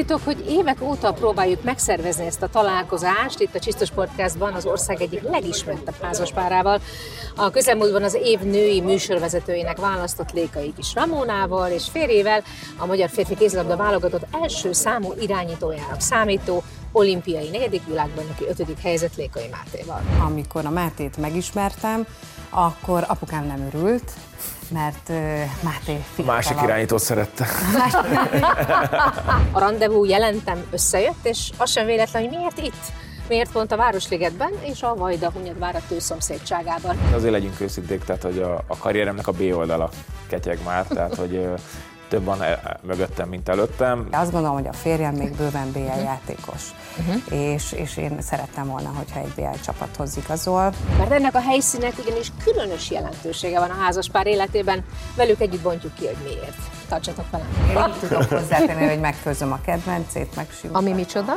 titok, hogy évek óta próbáljuk megszervezni ezt a találkozást itt a Csisztus Podcastban az ország egyik legismertebb házaspárával. A közelmúltban az év női műsorvezetőjének választott Lékai Kis Ramónával és férjével a magyar férfi kézilabda válogatott első számú irányítójának számító olimpiai negyedik világbajnoki ötödik helyzet Lékai Mátéval. Amikor a Mátét megismertem, akkor apukám nem örült, mert uh, Máté fiatalabb. Másik irányítót szerette. a rendezvú jelentem összejött, és az sem véletlen, hogy miért itt? Miért pont a Városligetben és a Vajda Hunyadvár szomszédságában? Azért legyünk őszinték, tehát hogy a, a karrieremnek a B oldala ketyeg már, tehát hogy több van e, mögöttem, mint előttem. Azt gondolom, hogy a férjem még bőven BL uh-huh. játékos, uh-huh. És, és én szerettem volna, hogyha egy BL csapathoz igazol. Mert ennek a helyszínek ugyanis különös jelentősége van a házaspár életében, velük együtt bontjuk ki, hogy miért. Tartsatok velem! Én így tudok hozzátenni, hogy megfőzöm a kedvencét, meg Ami micsoda?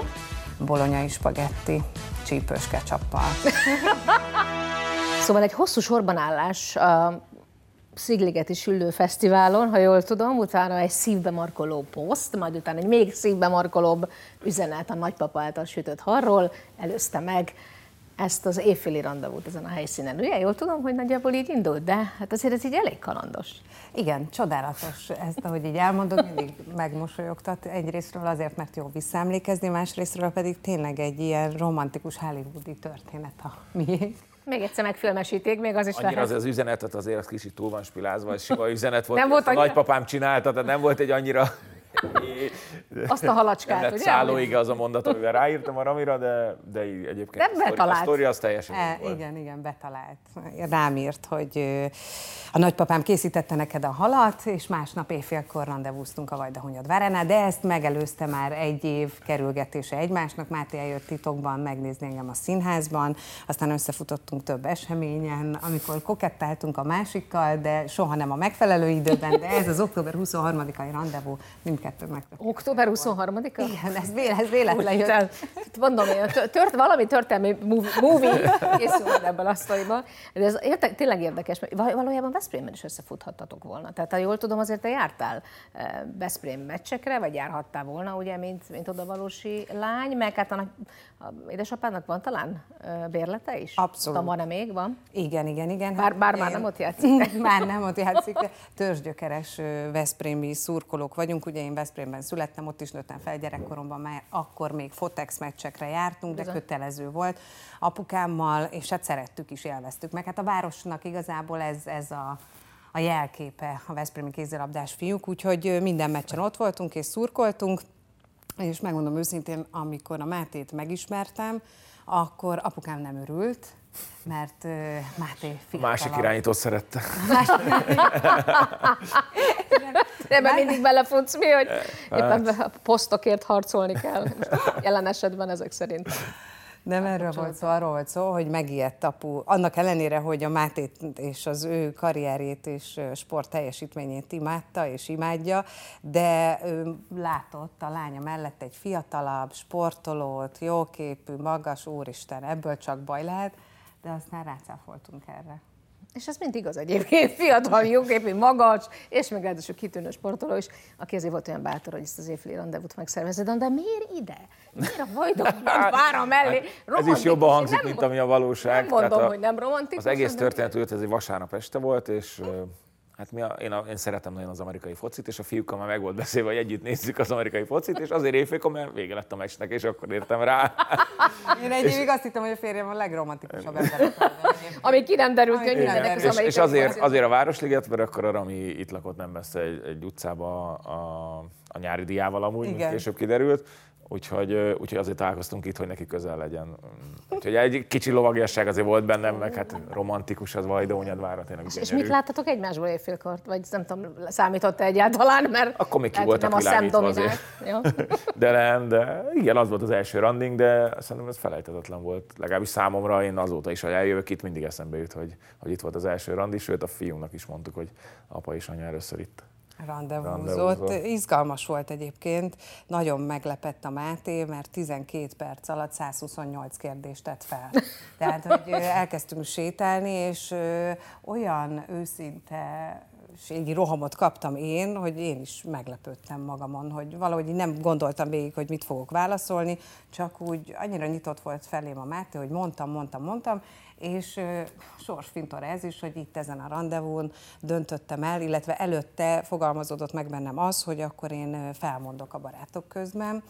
Bolonyai spagetti, csípős ketchuppal. Szóval egy hosszú sorbanállás Szigligeti Süllő Fesztiválon, ha jól tudom, utána egy szívbemarkoló poszt, majd utána egy még szívbemarkolóbb üzenet a nagypapa által sütött harról, előzte meg ezt az évféli randevút ezen a helyszínen. Ugye, jól tudom, hogy nagyjából így indult, de hát azért ez így elég kalandos. Igen, csodálatos ezt, ahogy így elmondod, mindig megmosolyogtat egyrésztről azért, mert jó visszaemlékezni, másrésztről pedig tényleg egy ilyen romantikus hollywoodi történet a miénk. Még egyszer megfilmesíték, még az is Annyira lehet. az, az üzenetet azért az kicsit túl van spilázva, ez sima üzenet volt, nem volt annyira... a nagypapám csinálta, tehát nem volt egy annyira azt a halacskát, nem ugye? Szállóige az a mondat, amivel ráírtam a Ramira, de, de egyébként nem a, sztori, a sztori az teljesen e, volt. Igen, igen, betalált. Rám írt, hogy a nagypapám készítette neked a halat, és másnap éjfélkor rendezvúztunk a Vajdahunyad Váránál, de ezt megelőzte már egy év kerülgetése egymásnak. Máté eljött titokban megnézni engem a színházban, aztán összefutottunk több eseményen, amikor kokettáltunk a másikkal, de soha nem a megfelelő időben, de ez az október 23-ai rendezvú mindkettő meg. Október 23-a? Igen, ez, véle, ez véletlen jött. Mondom, tört, valami történelmi movie készül ebből a sztoriban, de ez érte, tényleg érdekes, mert valójában Veszprémben is összefuthattatok volna. Tehát ha jól tudom, azért te jártál eh, Veszprém meccsekre, vagy járhattál volna, ugye, mint, mint odavalósi lány, meg hát a, a édesapának van talán bérlete is? Abszolút. Van-e még? Van? Igen, igen, igen. Bár, bár már nem ott játszik. már nem ott játszik, de törzsgyökeres Veszprémi szurkolók vagyunk. Ugye én Veszprémben születtem, ott is nőttem fel gyerekkoromban, már akkor még Fotex meccsekre jártunk, de Bizony. kötelező volt apukámmal, és hát szerettük is, élveztük meg. Hát a városnak igazából ez, ez a, a jelképe a Veszprémi kézilabdás fiúk, úgyhogy minden meccsen ott voltunk és szurkoltunk, és megmondom őszintén, amikor a Mátét megismertem, akkor apukám nem örült, mert uh, Máté fiatalabb. Másik irányító szerette. Ebben mindig belefutsz mi, hogy éppen a posztokért harcolni kell. Jelen esetben ezek szerint. Nem erről volt szó, arról volt szó, hogy megijedt apu, annak ellenére, hogy a Mátét és az ő karrierét és sport teljesítményét imádta és imádja, de ő látott a lánya mellett egy fiatalabb, sportolót, jóképű, magas, úristen, ebből csak baj lehet, de aztán rácáfoltunk erre. És ez mind igaz egyébként, fiatal, jóképű, magas, és még ráadásul kitűnő sportoló is, aki azért volt olyan bátor, hogy ezt az évféli rendezvút megszervezett. De miért ide? Miért a Vajdok vára mellé? Hát, ez is jobban hangzik, mint ami a valóság. Nem mondom, a, hogy nem romantikus. Az egész történet, ez egy vasárnap este volt, és Hát mi a, én, a, én szeretem nagyon az amerikai focit, és a fiúkkal már meg volt beszélve, hogy együtt nézzük az amerikai focit, és azért éjfélkor, mert vége lett a meccsnek, és akkor értem rá. Én egy évig azt hittem, hogy a férjem a legromantikusabb ember. Ami ki nem derült, hogy mindenek az és, és azért, azért a Városliget, mert akkor a Rami itt lakott nem messze egy, egy utcába a, a nyári diával amúgy, Igen. mint később kiderült, Úgyhogy, úgyhogy azért találkoztunk itt, hogy neki közel legyen. Úgyhogy egy kicsi lovagiasság azért volt bennem, meg hát romantikus az Vajdónyadvára tényleg. És, és mit láttatok egymásból éjfélkort? Vagy nem tudom, számított -e egyáltalán, mert Akkor még ki voltak világítva azért. Ja. De nem, de igen, az volt az első randing, de szerintem ez felejthetetlen volt. Legalábbis számomra én azóta is, hogy eljövök itt, mindig eszembe jut, hogy, hogy itt volt az első randi, sőt a fiúnak is mondtuk, hogy apa és anya először itt rendezvúzott. Izgalmas volt egyébként, nagyon meglepett a Máté, mert 12 perc alatt 128 kérdést tett fel. Tehát, hogy elkezdtünk sétálni, és olyan őszinte egy rohamot kaptam én, hogy én is meglepődtem magamon, hogy valahogy nem gondoltam végig, hogy mit fogok válaszolni, csak úgy annyira nyitott volt felém a Máté, hogy mondtam, mondtam, mondtam, és sorsfintor ez is, hogy itt ezen a rendezvún döntöttem el, illetve előtte fogalmazódott meg bennem az, hogy akkor én felmondok a barátok közben,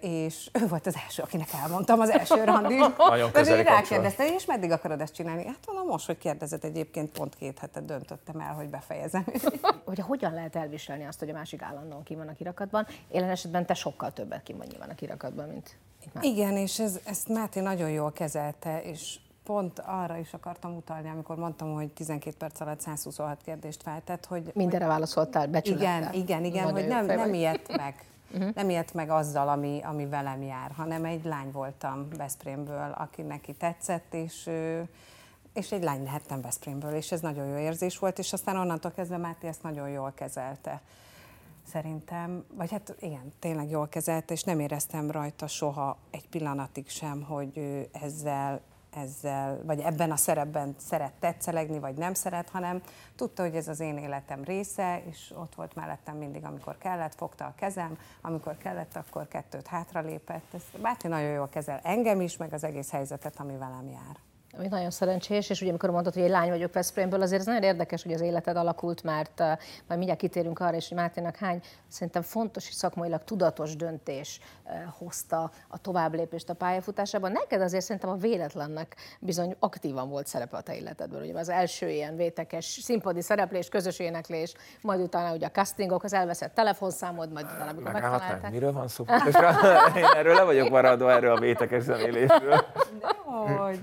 és ő volt az első, akinek elmondtam az első randis. Nagyon közeli rákérdezte, és meddig akarod ezt csinálni? Hát mondom, most, hogy kérdezett egyébként, pont két hetet döntöttem el, hogy befejezem. Hogy hogyan lehet elviselni azt, hogy a másik állandóan ki van a kirakatban? Élen esetben te sokkal többet ki van nyilván a kirakatban, mint, mint Igen, és ez, ezt Máté nagyon jól kezelte, és pont arra is akartam utalni, amikor mondtam, hogy 12 perc alatt 126 kérdést feltett, hogy... Mindenre hogy, válaszoltál, becsülettel. Igen, igen, igen, hogy nem, nem ilyet meg. Uh-huh. Nem ilyet meg azzal, ami, ami velem jár, hanem egy lány voltam Veszprémből, aki neki tetszett, és, és egy lány lehettem Veszprémből, és ez nagyon jó érzés volt, és aztán onnantól kezdve Máté ezt nagyon jól kezelte. Szerintem, vagy hát igen, tényleg jól kezelte, és nem éreztem rajta soha egy pillanatig sem, hogy ő ezzel ezzel, vagy ebben a szerepben szeret tetszelegni, vagy nem szeret, hanem tudta, hogy ez az én életem része, és ott volt mellettem mindig, amikor kellett, fogta a kezem, amikor kellett, akkor kettőt hátralépett. Ez Báti nagyon jól kezel engem is, meg az egész helyzetet, ami velem jár ami nagyon szerencsés, és ugye amikor mondtad, hogy egy lány vagyok Veszprémből, azért ez nagyon érdekes, hogy az életed alakult, mert uh, majd mindjárt kitérünk arra is, hogy Máténak hány szerintem fontos és szakmailag tudatos döntés uh, hozta a továbblépést a pályafutásában. Neked azért szerintem a véletlennek bizony aktívan volt szerepe a te életedből. Ugye az első ilyen vétekes színpadi szereplés, közös éneklés, majd utána ugye a castingok, az elveszett telefonszámod, majd utána, amikor megtalálták. Miről van szó? Én erről le vagyok maradva, erről a vétekes zenélésről. hogy.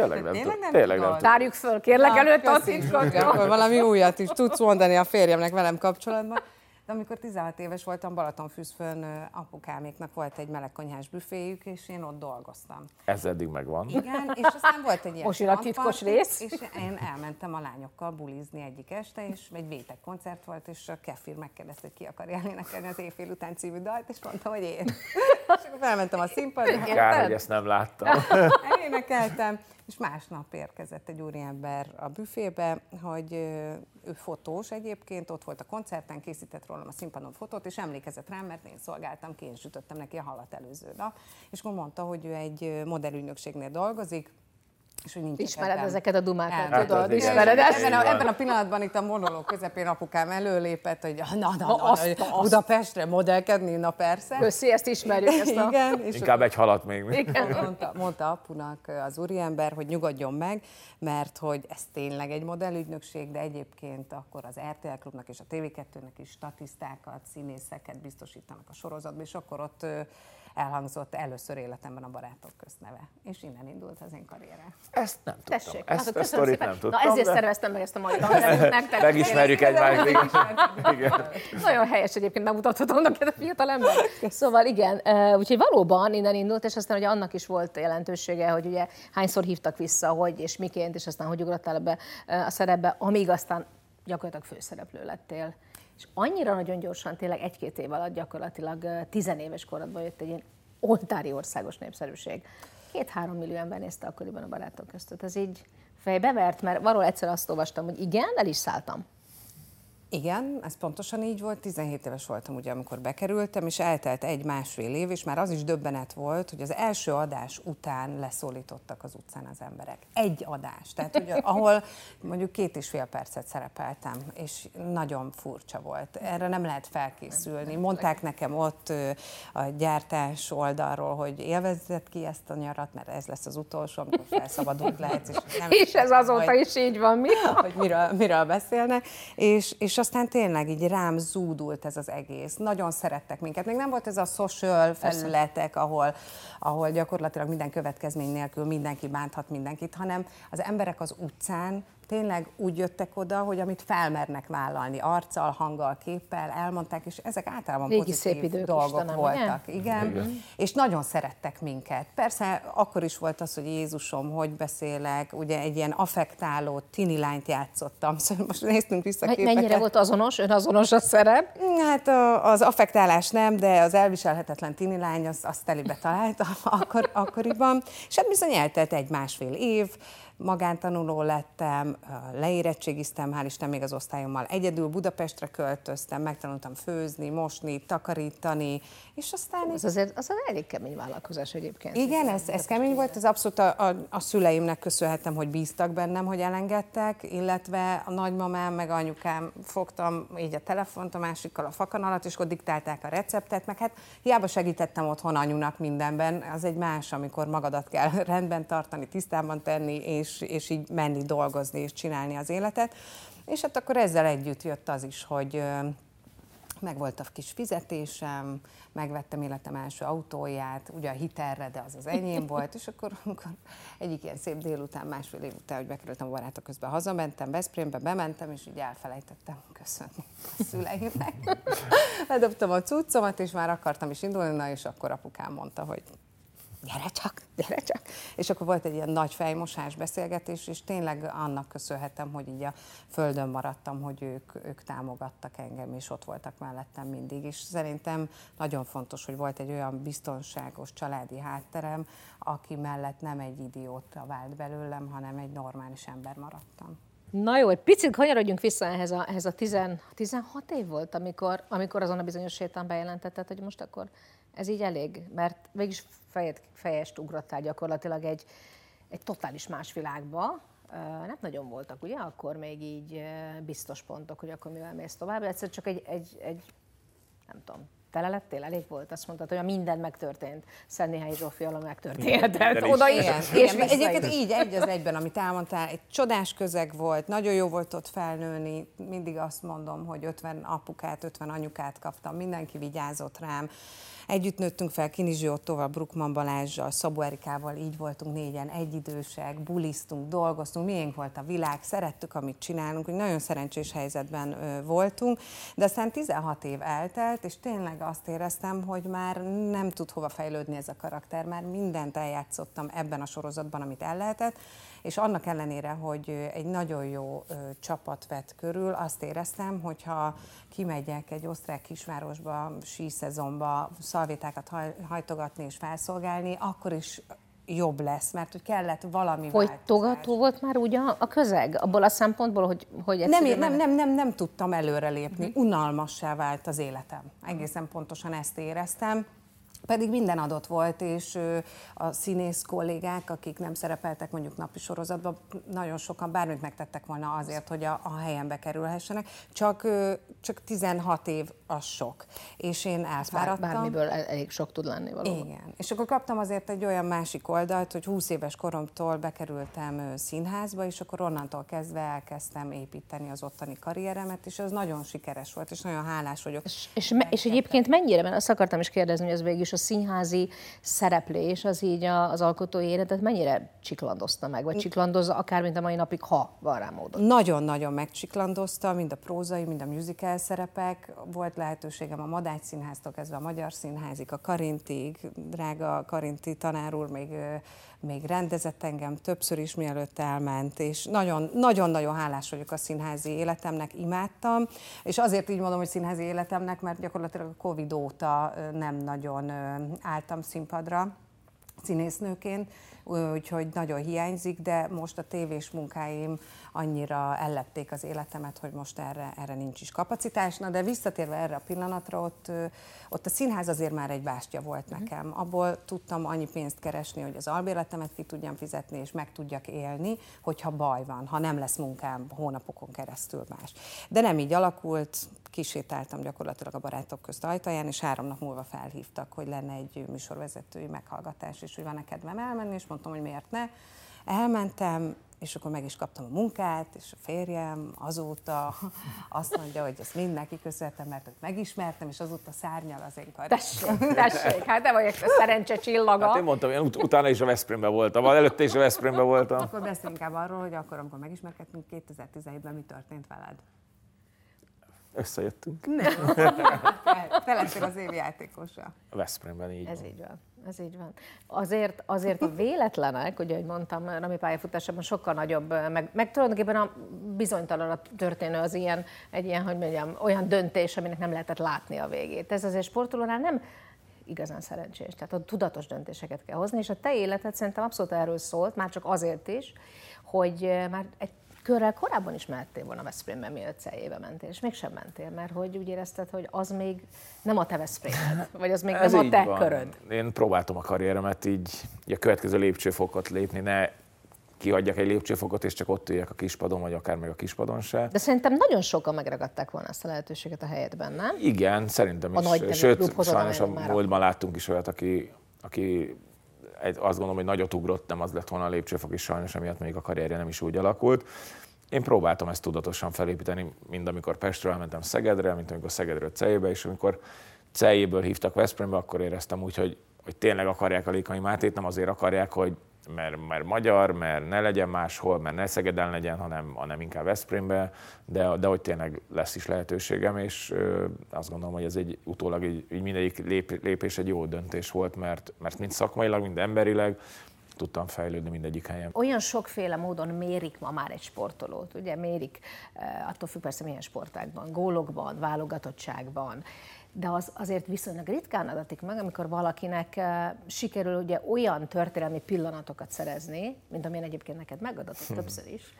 Tényleg nem, tényleg nem, tényleg nem Tárjuk föl, kérlek előtt a titkot. Akkor valami újat is tudsz mondani a férjemnek velem kapcsolatban. De amikor 16 éves voltam, Balatonfüszfön apukáméknak volt egy melegkonyhás büféjük, és én ott dolgoztam. Ez eddig megvan. Igen, és aztán volt egy ilyen Most a titkos rész. És én elmentem a lányokkal bulizni egyik este, és egy vétek koncert volt, és a Kefir megkérdezte, hogy ki akar énekelni az éjfél után című dalt, és mondtam, hogy én. És akkor felmentem a színpadra. Kár, hogy ezt nem láttam. Énekeltem, és másnap érkezett egy úriember a büfébe, hogy ő fotós egyébként, ott volt a koncerten, készített rólam a színpadon fotót, és emlékezett rám, mert én szolgáltam ki, én sütöttem neki a halat előző nap, és akkor mondta, hogy ő egy modellügynökségnél dolgozik, és hogy nincs Ismered ebben. ezeket a dumákat, hát, tudod, ismered ezt? Ebben a, ebben a pillanatban itt a monológ közepén apukám előlépett, hogy na, na, na, na azt, azt. Budapestre modellkedni, na persze. Köszi, ezt ismerjük. Ezt a... Igen. És Inkább egy halat még. Igen. Mondta, mondta apunak az úriember, hogy nyugodjon meg, mert hogy ez tényleg egy modellügynökség, de egyébként akkor az RTL Klubnak és a TV2-nek is statisztákat, színészeket biztosítanak a sorozatban, és akkor ott elhangzott először életemben a barátok közneve. És innen indult az én karrierem. Ezt nem tudtam. Tessék, ezt, hát, ezt ezt nem tudtam. Na ezért de... szerveztem meg ezt a mai nektek. Megismerjük egymást. Igen. Nagyon helyes egyébként bemutathatom neked a fiatal ember. Szóval igen, úgyhogy valóban innen indult, és aztán ugye annak is volt jelentősége, hogy ugye hányszor hívtak vissza, hogy és miként, és aztán hogy ugrottál ebbe a szerepbe, amíg aztán gyakorlatilag főszereplő lettél és annyira nagyon gyorsan, tényleg egy-két év alatt gyakorlatilag tizenéves korodban jött egy ilyen oltári országos népszerűség. Két-három millió ember nézte akkoriban a barátok között. Ez így fejbevert, mert valahol egyszer azt olvastam, hogy igen, el is szálltam. Igen, ez pontosan így volt. 17 éves voltam ugye, amikor bekerültem, és eltelt egy-másfél év, és már az is döbbenet volt, hogy az első adás után leszólítottak az utcán az emberek. Egy adás. Tehát, ugye, ahol mondjuk két és fél percet szerepeltem, és nagyon furcsa volt. Erre nem lehet felkészülni. Mondták nekem ott a gyártás oldalról, hogy élvezzet ki ezt a nyarat, mert ez lesz az utolsó, amikor felszabadult lehetsz. És, nem és ez azóta hogy, is így van, mi? Hogy miről, miről beszélnek. És, és és aztán tényleg így rám zúdult ez az egész. Nagyon szerettek minket. Még nem volt ez a social felületek, ahol, ahol gyakorlatilag minden következmény nélkül mindenki bánthat mindenkit, hanem az emberek az utcán tényleg úgy jöttek oda, hogy amit felmernek vállalni, arccal, hanggal, képpel, elmondták, és ezek általában Régi pozitív szép dolgok Istenem, voltak. Igen? Igen. És nagyon szerettek minket. Persze akkor is volt az, hogy Jézusom, hogy beszélek, ugye egy ilyen affektáló tini lányt játszottam, szóval most néztünk vissza képeket. Mennyire volt azonos, ön azonos a szerep? Hát az affektálás nem, de az elviselhetetlen tini lány, az, az telibe talált akkor, akkoriban. És hát bizony eltelt egy másfél év, magántanuló lettem, leérettségiztem, hál' Isten még az osztályommal egyedül Budapestre költöztem, megtanultam főzni, mosni, takarítani, és aztán... Az azért az elég kemény vállalkozás egyébként. Igen, ez, ez kemény volt, ez abszolút a, a, a szüleimnek köszönhetem, hogy bíztak bennem, hogy elengedtek, illetve a nagymamám meg anyukám fogtam így a telefont a másikkal a fakanalat, és akkor diktálták a receptet, meg hát hiába segítettem otthon anyunak mindenben, az egy más, amikor magadat kell rendben tartani, tisztában tenni, és, és így menni dolgozni és csinálni az életet. És hát akkor ezzel együtt jött az is, hogy meg volt a kis fizetésem, megvettem életem első autóját, ugye a hitelre, de az az enyém volt, és akkor, amikor egyik ilyen szép délután, másfél év után, hogy bekerültem a barátok közben, hazamentem, Veszprémbe, bementem, és így elfelejtettem köszönni a szüleimnek. Ledobtam a cuccomat, és már akartam is indulni, na, és akkor apukám mondta, hogy gyere csak, gyere csak. És akkor volt egy ilyen nagy fejmosás beszélgetés, és tényleg annak köszönhetem, hogy így a földön maradtam, hogy ők, ők támogattak engem, és ott voltak mellettem mindig. És szerintem nagyon fontos, hogy volt egy olyan biztonságos családi hátterem, aki mellett nem egy idióta vált belőlem, hanem egy normális ember maradtam. Na jó, egy picit kanyarodjunk vissza ehhez a, ehhez a 10, 16 év volt, amikor, amikor azon a bizonyos sétán bejelentetted, hogy most akkor ez így elég, mert mégis fejet, fejest ugrottál gyakorlatilag egy, egy totális más világba. Nem nagyon voltak, ugye, akkor még így biztos pontok, hogy akkor mivel mész tovább. Egyszer csak egy, egy, egy nem tudom, tele lettél, elég volt, azt mondtad, hogy a minden megtörtént. Szentnéhány Zsófiala megtörténhetett. Oda is, igen, és igen. Egyébként így egy az egyben, amit elmondtál, egy csodás közeg volt, nagyon jó volt ott felnőni, mindig azt mondom, hogy 50 apukát, 50 anyukát kaptam, mindenki vigyázott rám, Együtt nőttünk fel Kinizsi Ottóval, Brukman Balázsjal, Szabó Erikával, így voltunk négyen, egyidősek, bulisztunk, dolgoztunk, miénk volt a világ, szerettük, amit csinálunk, hogy nagyon szerencsés helyzetben voltunk, de aztán 16 év eltelt, és tényleg azt éreztem, hogy már nem tud hova fejlődni ez a karakter, már mindent eljátszottam ebben a sorozatban, amit el lehetett, és annak ellenére, hogy egy nagyon jó csapat vett körül, azt éreztem, hogyha kimegyek egy osztrák kisvárosba, síszezonba, szalvétákat haj, hajtogatni és felszolgálni, akkor is jobb lesz, mert hogy kellett valami Folytogató volt már ugye a közeg? Abból a szempontból, hogy, hogy nem, nem, nem, nem, nem, nem tudtam előrelépni, uh-huh. unalmassá vált az életem. Egészen pontosan ezt éreztem. Pedig minden adott volt, és a színész kollégák, akik nem szerepeltek mondjuk napi sorozatban, nagyon sokan bármit megtettek volna azért, hogy a, a helyembe kerülhessenek. Csak, csak 16 év az sok. És én elfáradtam. Bármiből elég sok tud lenni valóban. Igen. És akkor kaptam azért egy olyan másik oldalt, hogy 20 éves koromtól bekerültem színházba, és akkor onnantól kezdve elkezdtem építeni az ottani karrieremet, és az nagyon sikeres volt, és nagyon hálás vagyok. És, és, és egyébként mennyire, mert azt akartam is kérdezni, hogy ez végig is a színházi szereplés az így az alkotói életet mennyire csiklandozta meg, vagy csiklandozza akár, mint a mai napig, ha van rá módon? Nagyon-nagyon megcsiklandozta, mind a prózai, mind a musical szerepek. Volt lehetőségem a Madács Színháztól kezdve a Magyar Színházig, a Karintig, drága Karinti tanár úr még még rendezett engem többször is, mielőtt elment, és nagyon-nagyon hálás vagyok a színházi életemnek, imádtam, és azért így mondom, hogy színházi életemnek, mert gyakorlatilag a Covid óta nem nagyon álltam színpadra színésznőként, úgyhogy nagyon hiányzik, de most a tévés munkáim annyira ellepték az életemet, hogy most erre, erre nincs is kapacitás. Na, de visszatérve erre a pillanatra, ott, ott a színház azért már egy bástya volt mhm. nekem. Abból tudtam annyi pénzt keresni, hogy az albérletemet ki tudjam fizetni, és meg tudjak élni, hogyha baj van, ha nem lesz munkám hónapokon keresztül más. De nem így alakult, kisétáltam gyakorlatilag a barátok közt ajtaján, és három nap múlva felhívtak, hogy lenne egy műsorvezetői meghallgatás, és hogy van-e kedvem elmenni, és mondtam, hogy miért ne. Elmentem, és akkor meg is kaptam a munkát, és a férjem azóta azt mondja, hogy ezt mind neki köszönhetem, mert őt megismertem, és azóta szárnyal az én karrierem. Tessék, tessék, hát nem vagyok a szerencse csillaga. Hát én mondtam, én ut- utána is a Veszprémben voltam, előtte is a Veszprémben voltam. Akkor beszéljünk inkább arról, hogy akkor, amikor megismerkedtünk 2017-ben, mi történt veled? Összejöttünk. Nem. Te lettél az év játékosa. A Veszprémben így Ez van. így van. Ez így van. Azért, azért a véletlenek, ugye, ahogy mondtam, Rami pályafutásában sokkal nagyobb, meg, meg tulajdonképpen a bizonytalan történő az ilyen, egy ilyen, hogy mondjam, olyan döntés, aminek nem lehetett látni a végét. Ez azért sportolónál nem igazán szerencsés. Tehát a tudatos döntéseket kell hozni, és a te életed szerintem abszolút erről szólt, már csak azért is, hogy már egy körrel korábban is mehettél volna Veszprémben, mielőtt Celjébe mentél, és mégsem mentél, mert hogy úgy érezted, hogy az még nem a te Veszprémed, vagy az még Ez nem a te van. köröd. Én próbáltam a karrieremet így, így a következő lépcsőfokot lépni, ne kiadjak egy lépcsőfokot, és csak ott üljek a kispadon, vagy akár még a kispadon se. De szerintem nagyon sokan megragadták volna ezt a lehetőséget a helyedben, nem? Igen, szerintem a is. Sőt, sajnos a múltban láttunk is olyat, aki, aki egy, azt gondolom, hogy nagyot ugrott, nem az lett volna a lépcsőfok is sajnos, emiatt még a karrierje nem is úgy alakult. Én próbáltam ezt tudatosan felépíteni, mind amikor Pestről elmentem Szegedre, mint amikor Szegedről Celjébe, és amikor Celjéből hívtak Veszprémbe, akkor éreztem úgy, hogy, hogy tényleg akarják a Lékai Mátét, nem azért akarják, hogy mert, mert magyar, mert ne legyen máshol, mert ne Szegeden legyen, hanem, hanem inkább Veszprémbe, de, de hogy tényleg lesz is lehetőségem, és azt gondolom, hogy ez egy utólag így, így mindegyik lép, lépés egy jó döntés volt, mert, mert mind szakmailag, mind emberileg tudtam fejlődni mindegyik helyen. Olyan sokféle módon mérik ma már egy sportolót, ugye mérik, attól függ persze milyen sportákban, gólokban, válogatottságban, de az azért viszonylag ritkán adatik meg, amikor valakinek uh, sikerül ugye olyan történelmi pillanatokat szerezni, mint amilyen egyébként neked megadatott hm. többször is,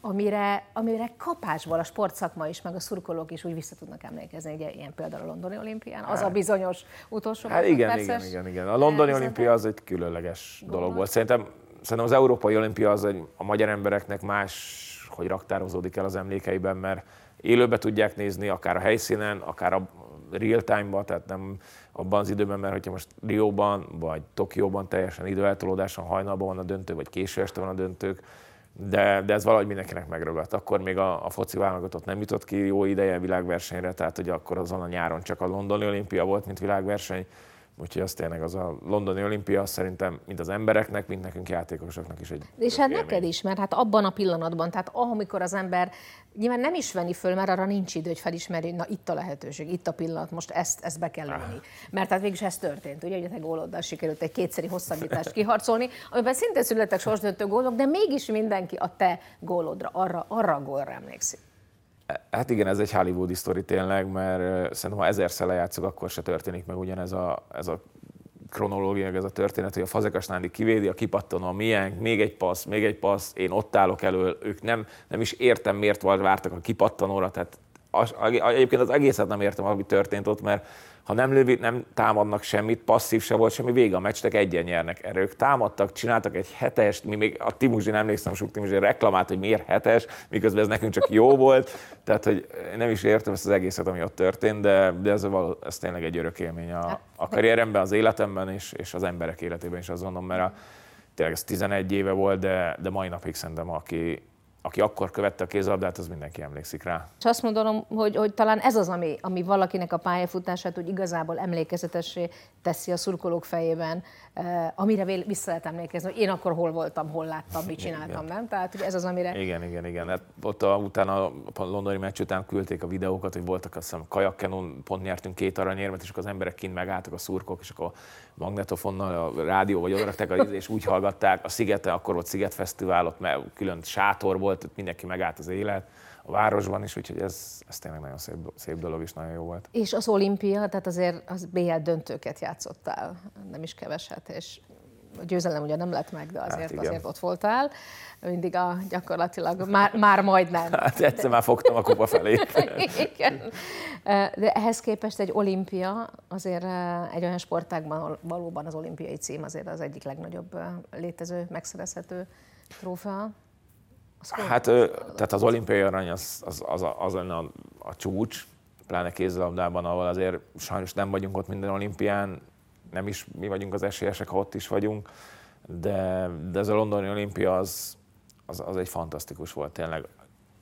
amire, amire kapásból a sportszakma is, meg a szurkolók is úgy vissza tudnak emlékezni, ugye ilyen például a londoni olimpián, az a hát. bizonyos utolsó hát igen, igen, igen, igen. A londoni olimpia az egy különleges dolog volt. Szerintem, szerintem az európai olimpia az egy, a magyar embereknek más, hogy raktározódik el az emlékeiben, mert élőbe tudják nézni, akár a helyszínen, akár a, real time-ban, tehát nem abban az időben, mert hogyha most Rióban vagy Tokióban teljesen időeltolódáson hajnalban van a döntő, vagy késő este van a döntők, de, de ez valahogy mindenkinek megragadt. Akkor még a, a foci válogatott nem jutott ki jó ideje világversenyre, tehát hogy akkor azon a nyáron csak a londoni olimpia volt, mint világverseny, Úgyhogy az tényleg az a londoni olimpia szerintem mind az embereknek, mind nekünk játékosoknak is egy És hát élmény. neked is, mert hát abban a pillanatban, tehát amikor az ember nyilván nem is venni föl, mert arra nincs idő, hogy felismeri, na itt a lehetőség, itt a pillanat, most ezt, ezt be kell venni. Ah. Mert hát végülis ez történt, ugye, hogy te góloddal sikerült egy kétszeri hosszabbítást kiharcolni, amiben szintén születtek sorsdöntő gólok, de mégis mindenki a te gólodra, arra, arra a gólra emlékszik. Hát igen, ez egy hollywoodi sztori tényleg, mert szerintem ha ezerszer lejátszok, akkor se történik meg ugyanez a, ez a kronológia, ez a történet, hogy a Fazekas Nándi kivédi, a kipattanó a miénk, még egy passz, még egy passz, én ott állok elől, ők nem, nem is értem, miért vártak a kipattanóra, tehát az, egyébként az egészet nem értem, ami történt ott, mert ha nem lövi, nem támadnak semmit, passzív se volt semmi, vége a meccsnek, egyen nyernek erők. Támadtak, csináltak egy hetest, mi még a Timuzsi, nem emlékszem, sok Timuzsi reklamált, hogy miért hetes, miközben ez nekünk csak jó volt. Tehát, hogy nem is értem ezt az egészet, ami ott történt, de, de ez, való, ez tényleg egy örök élmény a, a karrieremben, az életemben és, és az emberek életében is azt gondolom, mert a, tényleg ez 11 éve volt, de, de mai napig szerintem, aki, aki akkor követte a kézlabdát, az mindenki emlékszik rá. És azt mondom, hogy, hogy talán ez az, ami, ami valakinek a pályafutását úgy igazából emlékezetessé teszi a szurkolók fejében, eh, amire vissza lehet emlékezni, hogy én akkor hol voltam, hol láttam, mit csináltam, igen. nem? Tehát hogy ez az, amire... Igen, igen, igen. Hát ott a, utána a londoni meccs után küldték a videókat, hogy voltak azt hiszem kajakkenon, pont nyertünk két aranyérmet, és akkor az emberek kint megálltak a szurkok, és akkor magnetofonnal, a rádió, vagy odarakták, és úgy hallgatták. A Szigete, akkor volt Szigetfesztivál, ott mert külön sátor volt, ott mindenki megállt az élet a városban is, úgyhogy ez, ez tényleg nagyon szép, szép dolog és nagyon jó volt. És az olimpia, tehát azért az BL döntőket játszottál, nem is keveset, és a győzelem ugye nem lett meg, de azért, hát azért ott voltál. Mindig a gyakorlatilag már, már majdnem. Hát egyszer már fogtam a kupa felé. igen. De ehhez képest egy olimpia, azért egy olyan sportágban valóban az olimpiai cím azért az egyik legnagyobb létező, megszerezhető trófea. Hát, tehát az olimpiai arany az, az, az, az lenne a, a csúcs, pláne kézzelabdában, ahol azért sajnos nem vagyunk ott minden olimpián, nem is mi vagyunk az esélyesek, ha ott is vagyunk, de, de ez a londoni olimpia az, az, az egy fantasztikus volt tényleg.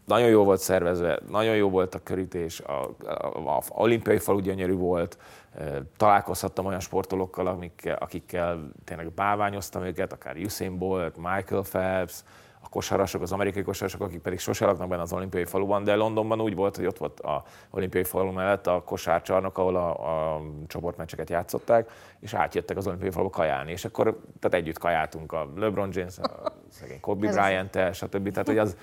Nagyon jó volt szervezve, nagyon jó volt a körítés, a, a, a olimpiai falu gyönyörű volt, találkozhattam olyan sportolókkal, akikkel, akikkel tényleg báványoztam őket, akár Usain Bolt, Michael Phelps, a kosarasok, az amerikai kosarasok, akik pedig sose laknak benne az olimpiai faluban, de Londonban úgy volt, hogy ott volt a olimpiai falu mellett a kosárcsarnok, ahol a, a csoportmeccseket játszották, és átjöttek az olimpiai faluba kajálni, és akkor tehát együtt kajáltunk a LeBron James, a szegény Kobe Bryant-tel, stb. Tehát, hogy az,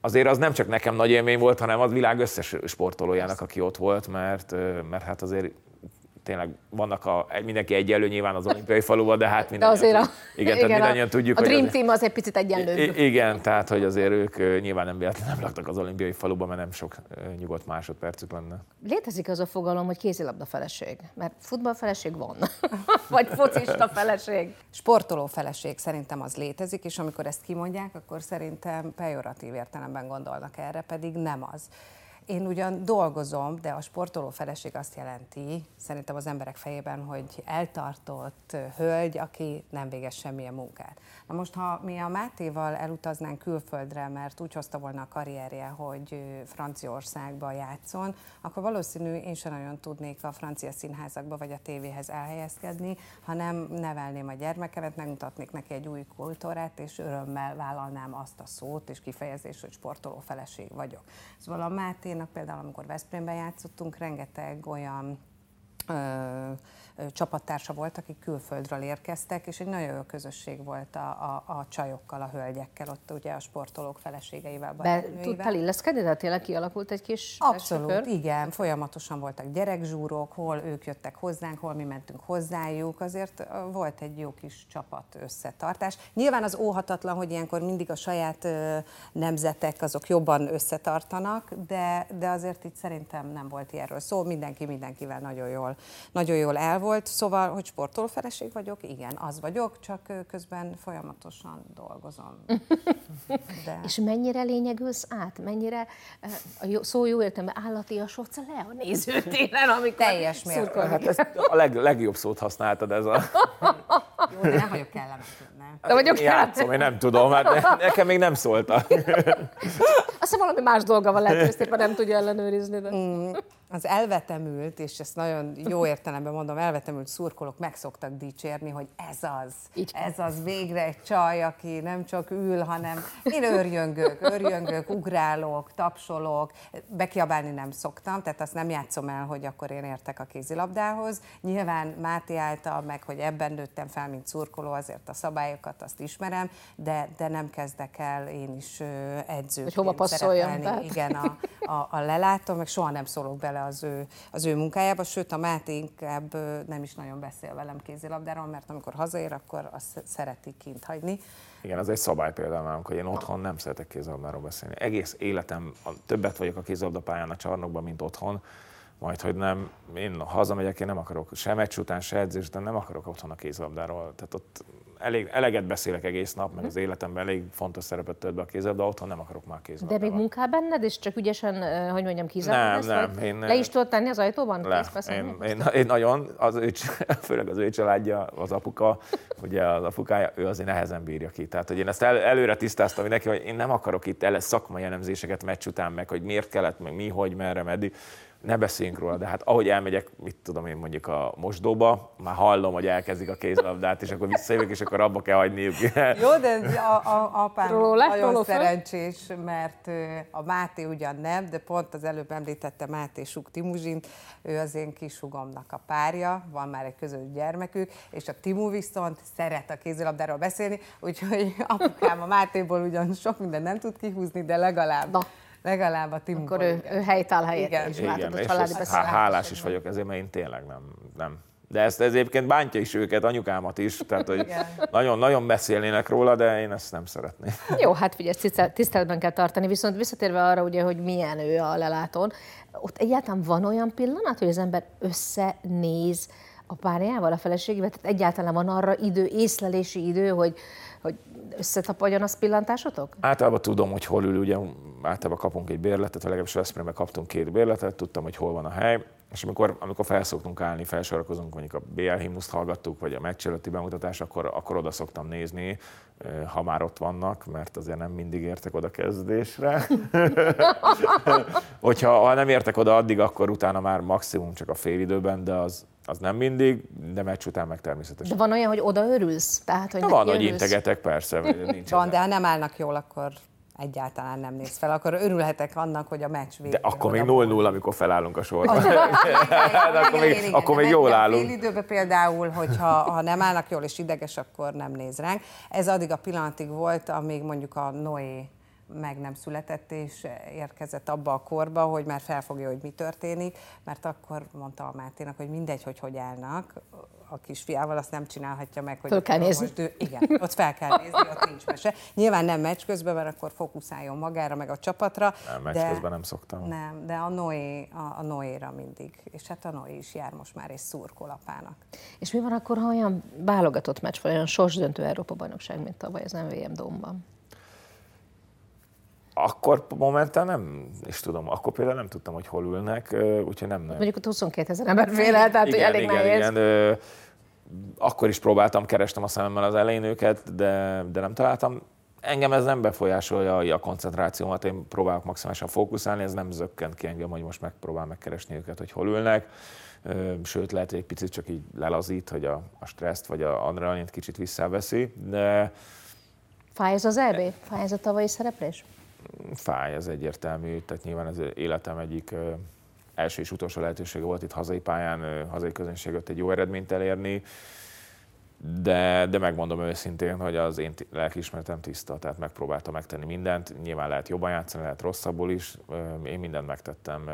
azért az nem csak nekem nagy élmény volt, hanem az világ összes sportolójának, aki ott volt, mert, mert hát azért tényleg vannak a, mindenki egyenlő nyilván az olimpiai faluban, de hát minden. De azért a, igen, igen, tehát mindannyian tudjuk, a Dream hogy Team az egy picit egyenlő. Igen, tehát hogy azért ők nyilván nem véletlenül nem laktak az olimpiai faluban, mert nem sok nyugodt másodpercük lenne. Létezik az a fogalom, hogy kézilabda feleség, mert futball feleség van, vagy focista feleség. Sportoló feleség szerintem az létezik, és amikor ezt kimondják, akkor szerintem pejoratív értelemben gondolnak erre, pedig nem az. Én ugyan dolgozom, de a sportoló feleség azt jelenti, szerintem az emberek fejében, hogy eltartott hölgy, aki nem végez semmilyen munkát. Na most, ha mi a Mátéval elutaznánk külföldre, mert úgy hozta volna a karrierje, hogy Franciaországba játszon, akkor valószínű én sem nagyon tudnék a francia színházakba vagy a tévéhez elhelyezkedni, hanem nevelném a gyermekemet, megmutatnék neki egy új kultúrát, és örömmel vállalnám azt a szót és kifejezést, hogy sportoló feleség vagyok. Szóval a Máténak például, amikor Veszprémben játszottunk, rengeteg olyan ö, csapattársa volt, akik külföldről érkeztek, és egy nagyon jó közösség volt a, a, a csajokkal, a hölgyekkel, ott ugye a sportolók feleségeivel. Be tudtál illeszkedni, de tényleg kialakult egy kis Abszolút, sofőr? igen. Folyamatosan voltak gyerekzsúrok, hol ők jöttek hozzánk, hol mi mentünk hozzájuk, azért volt egy jó kis csapat összetartás. Nyilván az óhatatlan, hogy ilyenkor mindig a saját nemzetek azok jobban összetartanak, de, de azért itt szerintem nem volt ilyenről szó, mindenki mindenkivel nagyon jól, nagyon jól el volt, szóval, hogy sportoló feleség vagyok, igen, az vagyok, csak közben folyamatosan dolgozom. De... És mennyire lényegülsz át? Mennyire a jó, szó jó értelemben állatiasodsz le a nézőtéren, amikor Teljes mértékben. Hát ezt a leg, legjobb szót használtad ez a... Jó, de nem vagyok kellemetlen. De vagyok Játszom, én nem tudom, hát nekem még nem szóltak. Azt valami más dolga van, lehet, hogy nem tudja ellenőrizni. De... Mm az elvetemült, és ezt nagyon jó értelemben mondom, elvetemült szurkolók meg szoktak dicsérni, hogy ez az, Így. ez az végre egy csaj, aki nem csak ül, hanem én örjöngök, örjöngök, ugrálok, tapsolok, bekiabálni nem szoktam, tehát azt nem játszom el, hogy akkor én értek a kézilabdához. Nyilván Máté által, meg hogy ebben nőttem fel, mint szurkoló, azért a szabályokat azt ismerem, de, de nem kezdek el én is edzőként Hogy hova passzoljon. Igen, a, a, a lelátom, meg soha nem szólok bele az ő, az ő munkájába, sőt a Máté inkább nem is nagyon beszél velem kézilabdáról, mert amikor hazaér, akkor azt szereti kint hagyni. Igen, az egy szabály például nálunk, hogy én otthon nem szeretek kézilabdáról beszélni. Egész életem, többet vagyok a kézilabdapályán a csarnokban, mint otthon, majd hogy nem, én hazamegyek, én nem akarok se meccs után, se edzés után, nem akarok otthon a kézilabdáról. Tehát ott elég, eleget beszélek egész nap, meg az életemben elég fontos szerepet tölt be a kézzel, de otthon nem akarok már kézzel. De még munkál benned, és csak ügyesen, hogy mondjam, kizárni Nem, nem. Én, le is tudod tenni az ajtóban? Le. Én, én, én, nagyon, az ő, főleg az ő családja, az apuka, ugye az apukája, ő azért nehezen bírja ki. Tehát, hogy én ezt el, előre tisztáztam neki, hogy én nem akarok itt el szakmai elemzéseket meccs után, meg hogy miért kellett, meg mi, hogy, merre, meddig ne beszéljünk róla, de hát ahogy elmegyek, mit tudom én mondjuk a mosdóba, már hallom, hogy elkezdik a kézlabdát, és akkor visszajövök, és akkor abba kell hagyniuk. Jó, de a, a, apám róla, nagyon róla szerencsés, mert a Máté ugyan nem, de pont az előbb említette Máté Suk Timuzsint, ő az én kisugomnak a párja, van már egy közös gyermekük, és a Timu viszont szeret a kézilabdáról beszélni, úgyhogy apukám a Mátéból ugyan sok minden nem tud kihúzni, de legalább. Na legalább a Tim Akkor ő, ő helytáll helyet, Igen. és látod, a családi és Hálás is vagyok ezért, mert én tényleg nem, nem. De ezt, ez egyébként bántja is őket, anyukámat is, tehát hogy nagyon, nagyon beszélnének róla, de én ezt nem szeretném. Jó, hát figyelj, tiszteletben kell tartani, viszont visszatérve arra, ugye, hogy milyen ő a lelátón, ott egyáltalán van olyan pillanat, hogy az ember összenéz a párjával, a feleségével, tehát egyáltalán van arra idő, észlelési idő, hogy, hogy összetapadjon az pillantásotok? Általában tudom, hogy hol ül, ugye általában kapunk egy bérletet, legalábbis Veszprémben kaptunk két bérletet, tudtam, hogy hol van a hely, és amikor, amikor felszoktunk állni, felsorakozunk, mondjuk a BL himnuszt hallgattuk, vagy a meccs előtti bemutatás, akkor, akkor oda szoktam nézni, ha már ott vannak, mert azért nem mindig értek oda kezdésre. Hogyha ha nem értek oda addig, akkor utána már maximum csak a félidőben, de az, az nem mindig, de meccs után meg természetesen. De van olyan, hogy oda örülsz? Tehát, hogy van, hogy integetek, persze. Nincs van, de ha nem állnak jól, akkor egyáltalán nem néz fel, akkor örülhetek annak, hogy a meccs végén. De akkor még 0-0, amikor felállunk a sorba. akkor még, akkor még jól állunk. Fél időben például, hogyha ha nem állnak jól és ideges, akkor nem néz ránk. Ez addig a pillanatig volt, amíg mondjuk a Noé meg nem született, és érkezett abba a korba, hogy már felfogja, hogy mi történik, mert akkor mondta a Máténak, hogy mindegy, hogy hogy állnak, a kisfiával azt nem csinálhatja meg, hogy fel kell nézni. Most ő, igen, ott fel kell nézni, ott nincs mese. Nyilván nem meccs közben, mert akkor fókuszáljon magára, meg a csapatra. Nem, meccs de, közben nem szoktam. Nem, de a Noé, a, a Noéra mindig. És hát a Noé is jár most már és szurkolapának. És mi van akkor, ha olyan válogatott meccs, vagy olyan sorsdöntő Európa-bajnokság, mint tavaly az MVM Domban? Akkor momentán nem is tudom, akkor például nem tudtam, hogy hol ülnek, úgyhogy nem. nem. Mondjuk ott 22 ezer ember féle, tehát igen, elég igen, nehéz. Igen, akkor is próbáltam, kerestem a szememmel az elején őket, de, de nem találtam. Engem ez nem befolyásolja a koncentrációmat, én próbálok maximálisan fókuszálni, ez nem zökkent ki engem, hogy most megpróbál megkeresni őket, hogy hol ülnek. Sőt, lehet, hogy egy picit csak így lelazít, hogy a, a stresszt vagy a adrenalint kicsit visszaveszi, de... Fáj ez az EB? Fáj ez a tavalyi szereplés? Fáj, ez egyértelmű, tehát nyilván ez életem egyik első és utolsó lehetősége volt itt hazai pályán, hazai közönséget egy jó eredményt elérni de, de megmondom őszintén, hogy az én lelkiismeretem tiszta, tehát megpróbáltam megtenni mindent. Nyilván lehet jobban játszani, lehet rosszabbul is. Én mindent megtettem.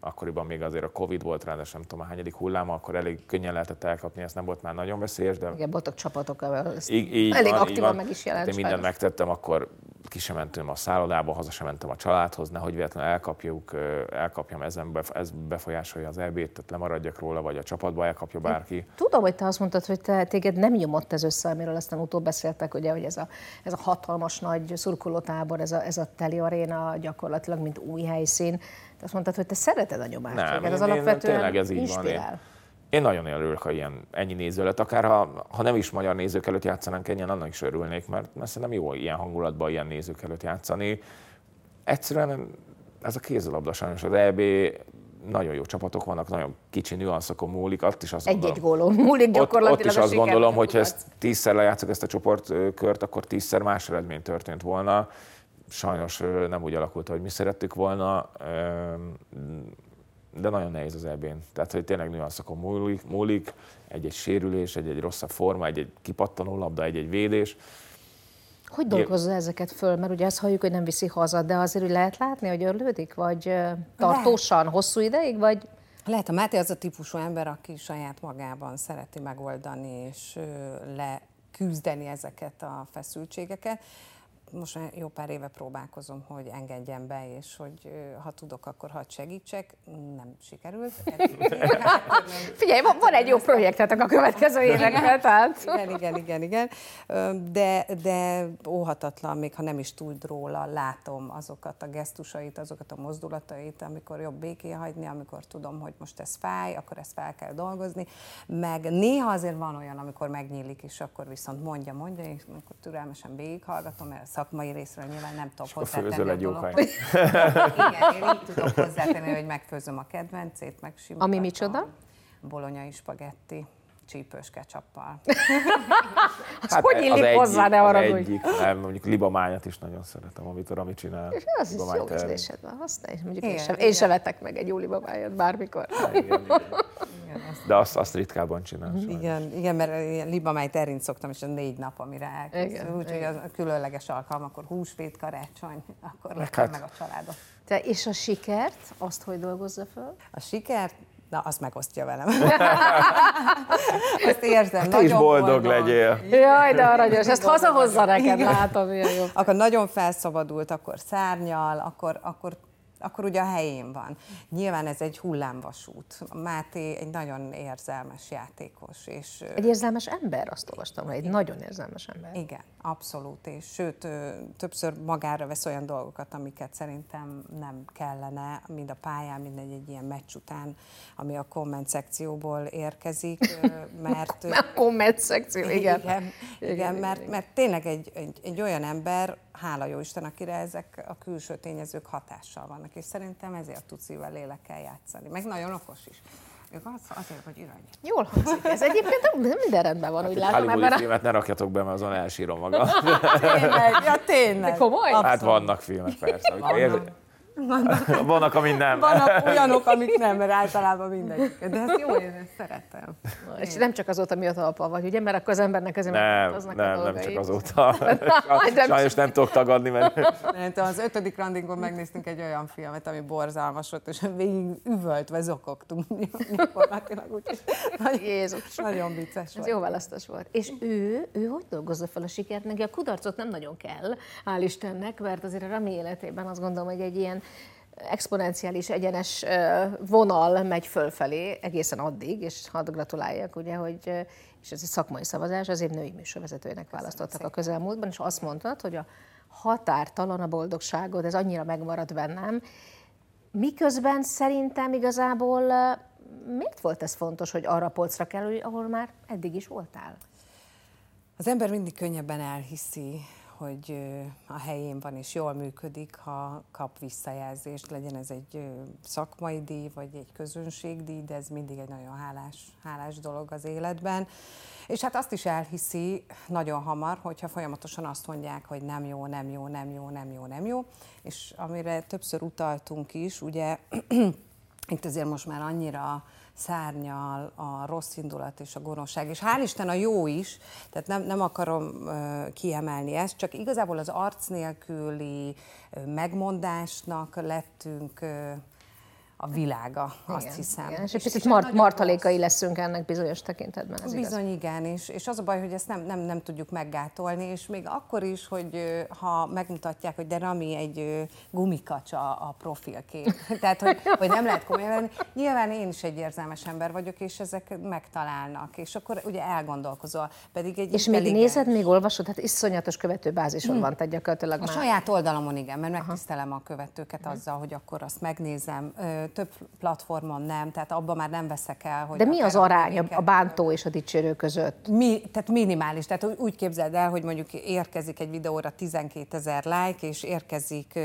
Akkoriban még azért a Covid volt, ráadásul nem tudom, a hányadik hulláma, akkor elég könnyen lehetett elkapni, ez nem volt már nagyon veszélyes. De... Igen, voltak csapatok, így, így elég van, aktívan meg is jelent. Én mindent megtettem, akkor ki sem mentem a szállodába, haza sem mentem a családhoz, nehogy véletlenül elkapjuk, elkapjam, ezen ez befolyásolja az EB-t, tehát lemaradjak róla, vagy a csapatba elkapja bárki. Tudom, hogy te azt mondtad, hogy te, téged nem nyomott ez össze, amiről aztán utóbb beszéltek, ugye, hogy ez a, ez a hatalmas nagy szurkolótábor, ez a, ez a teli aréna gyakorlatilag, mint új helyszín. Te azt mondtad, hogy te szereted a nyomást. Nem, ez én, alapvetően tényleg ez így inspirál. van. Én, én nagyon örülök, ha ilyen ennyi néző lett, akár ha, ha nem is magyar nézők előtt játszanánk ennyien, annak is örülnék, mert, mert szerintem jó ilyen hangulatban ilyen nézők előtt játszani. Egyszerűen ez a kézilabda sajnos. Az EB nagyon jó csapatok vannak, nagyon kicsi nüanszokon múlik, ott is azt Egy-egy gólon múlik gyakorlatilag Ott, ott is azt gondolom, hogy ha ezt tízszer lejátszok ezt a csoportkört, akkor tízszer más eredmény történt volna. Sajnos nem úgy alakult, hogy mi szerettük volna, de nagyon nehéz az ebén. Tehát, hogy tényleg nüanszokon múlik, múlik egy-egy sérülés, egy-egy rosszabb forma, egy-egy kipattanó labda, egy-egy védés hogy dolgozza ezeket föl? Mert ugye azt halljuk, hogy nem viszi haza, de azért hogy lehet látni, hogy örlődik? Vagy tartósan, lehet. hosszú ideig? Vagy lehet, a Máté az a típusú ember, aki saját magában szereti megoldani és leküzdeni ezeket a feszültségeket most már jó pár éve próbálkozom, hogy engedjen be, és hogy ha tudok, akkor hadd segítsek. Nem sikerült. Figyelj, van, egy jó projektetek a következő évekre, tehát. Igen, igen, igen, igen. De, de óhatatlan, még ha nem is tud róla, látom azokat a gesztusait, azokat a mozdulatait, amikor jobb béké hagyni, amikor tudom, hogy most ez fáj, akkor ezt fel kell dolgozni. Meg néha azért van olyan, amikor megnyílik, és akkor viszont mondja, mondja, és akkor türelmesen végighallgatom, mert szakmai részről nyilván nem tudok hozzátenni egy jó Igen, én így tudok hozzátenni, hogy megfőzöm a kedvencét, megsimogatom. Ami micsoda? Bolonyai spagetti csípős ketchuppal. az hát hogy illik az hozzá, ne arra, hogy... egyik, nem, mondjuk libamányat is nagyon szeretem, amit Rami csinál. És az is jó ízlésed van, azt is, mondjuk igen, én, sem, én sem vetek meg egy jó libamányat bármikor. igen, igen. De azt, azt ritkában csinál. Mhm. Igen, igen, mert libamájt erint szoktam, és a négy nap, amire elkészül. Úgyhogy az a különleges alkalom, akkor húsvét, karácsony, akkor hát, hát. meg a családot. Te és a sikert, azt hogy dolgozza föl? A sikert Na, azt megosztja velem. azt érzem, hát nagyon is boldog, boldog legyél. Jaj, de aranyos, ezt hazahozza neked, látom, milyen jó. Akkor nagyon felszabadult, akkor szárnyal, akkor, akkor akkor ugye a helyén van. Nyilván ez egy hullámvasút. Máté egy nagyon érzelmes játékos. És egy érzelmes ember, azt olvastam, egy igen. nagyon érzelmes ember. Igen, abszolút. És sőt, többször magára vesz olyan dolgokat, amiket szerintem nem kellene, mind a pályán, mind egy, egy ilyen meccs után, ami a komment szekcióból érkezik, mert... a komment szekció, igen. Igen, igen, igen mert, mert tényleg egy, egy, egy olyan ember, hála jó Isten, akire ezek a külső tényezők hatással vannak, és szerintem ezért tud szívvel lélekkel játszani. Meg nagyon okos is. Ők az, azért, hogy irany. Jól hangzik ez. Egyébként minden rendben van, úgy látom. Hollywoodi a... filmet ne rakjatok be, mert azon elsírom magam. tényleg, ja tényleg. De komoly? Hát vannak filmek, persze. Vannak. Vannak, vannak amik nem. Vannak olyanok, amik nem, mert általában mindegy. De ez jó, én ezt szeretem. És nem csak azóta, miatt alpa vagy, ugye? Mert akkor az embernek azért nem, nem, nem csak azóta. Sajnos nem tudok tagadni, mert... Nem, az ötödik randingon megnéztünk egy olyan filmet, ami borzalmas volt, és végig üvöltve zokogtunk gyakorlatilag. Úgyhogy Jézus. Nagyon vicces Ez volt. jó választás volt. És ő, ő hogy dolgozza fel a sikert? Neki a kudarcot nem nagyon kell, hál' Istennek, mert azért a Rami életében azt gondolom, hogy egy ilyen exponenciális egyenes vonal megy fölfelé egészen addig, és hadd gratuláljak, ugye, hogy és ez egy szakmai szavazás, azért női műsorvezetőjének választottak a közelmúltban, és azt mondtad, hogy a határtalan a boldogságod, ez annyira megmaradt bennem, miközben szerintem igazából miért volt ez fontos, hogy arra polcra kerülj, ahol már eddig is voltál? Az ember mindig könnyebben elhiszi, hogy a helyén van és jól működik, ha kap visszajelzést, legyen ez egy szakmai díj, vagy egy közönségdíj, de ez mindig egy nagyon hálás, hálás dolog az életben. És hát azt is elhiszi nagyon hamar, hogyha folyamatosan azt mondják, hogy nem jó, nem jó, nem jó, nem jó, nem jó, és amire többször utaltunk is, ugye itt azért most már annyira szárnyal a rossz indulat és a gonoszság, és hál' Isten a jó is, tehát nem, nem akarom kiemelni ezt, csak igazából az arc nélküli megmondásnak lettünk a világa, igen, azt hiszem. Igen, és egy picit mart, martalékai leszünk ennek bizonyos tekintetben. Ez Bizony, igaz. igen, és, és az a baj, hogy ezt nem, nem, nem tudjuk meggátolni, és még akkor is, hogy ha megmutatják, hogy de Rami egy gumikacsa a profilkép, tehát hogy, hogy nem lehet komolyan venni. Nyilván én is egy érzelmes ember vagyok, és ezek megtalálnak, és akkor ugye elgondolkozol. Pedig egy és még nézed, még olvasod, hát iszonyatos követőbázison hmm. van, tehát gyakorlatilag A már. saját oldalamon igen, mert megtisztelem a követőket azzal, hogy akkor azt megnézem több platformon nem, tehát abban már nem veszek el. Hogy De mi az arány a bántó és a dicsérő között? Mi, tehát minimális, tehát úgy képzeld el, hogy mondjuk érkezik egy videóra 12 ezer like, és érkezik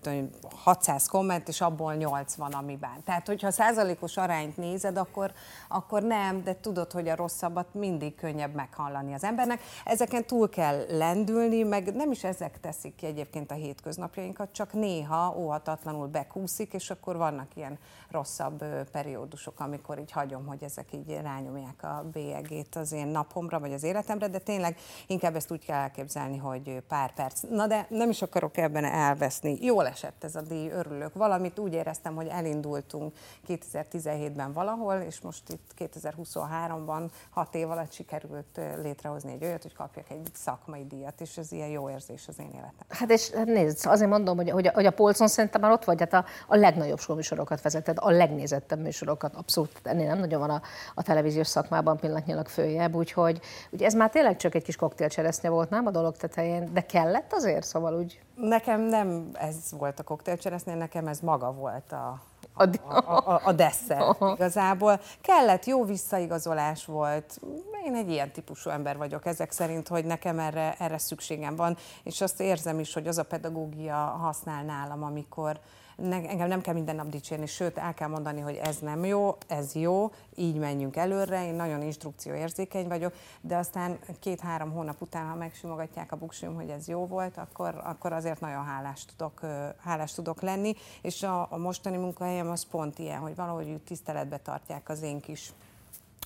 tudom, 600 komment, és abból 80, ami bánt. Tehát, hogyha százalékos arányt nézed, akkor, akkor nem, de tudod, hogy a rosszabbat mindig könnyebb meghallani az embernek. Ezeken túl kell lendülni, meg nem is ezek teszik ki egyébként a hétköznapjainkat, csak néha óhatatlanul bekúszik, és akkor vannak ilyen rosszabb periódusok, amikor így hagyom, hogy ezek így rányomják a bélyegét az én napomra, vagy az életemre, de tényleg inkább ezt úgy kell elképzelni, hogy pár perc. Na de nem is akarok ebben elveszni. Jól esett ez a díj, örülök. Valamit úgy éreztem, hogy elindultunk 2017-ben valahol, és most itt 2023-ban hat év alatt sikerült létrehozni egy olyat, hogy kapjak egy szakmai díjat, és ez ilyen jó érzés az én életem. Hát és hát nézd, azért mondom, hogy, hogy, a, hogy a polcon szerintem már ott vagy, hát a, a legnagyobb műsorokat vezeted, a legnézettebb műsorokat, abszolút ennél nem nagyon van a, a televíziós szakmában pillanatnyilag följebb, úgyhogy ugye ez már tényleg csak egy kis koktélcseresznye volt, nem a dolog tetején, de kellett azért, szóval úgy? Nekem nem ez volt a koktélcseresznye, nekem ez maga volt a, a, a, a, desszert igazából. Kellett, jó visszaigazolás volt. Én egy ilyen típusú ember vagyok ezek szerint, hogy nekem erre, erre szükségem van, és azt érzem is, hogy az a pedagógia használ nálam, amikor, ne, engem nem kell minden nap dicsérni, sőt, el kell mondani, hogy ez nem jó, ez jó, így menjünk előre, én nagyon instrukcióérzékeny vagyok, de aztán két-három hónap után, ha megsimogatják a buksim, hogy ez jó volt, akkor, akkor azért nagyon hálás tudok, hálás tudok lenni, és a, a mostani munkahelyem az pont ilyen, hogy valahogy tiszteletbe tartják az én kis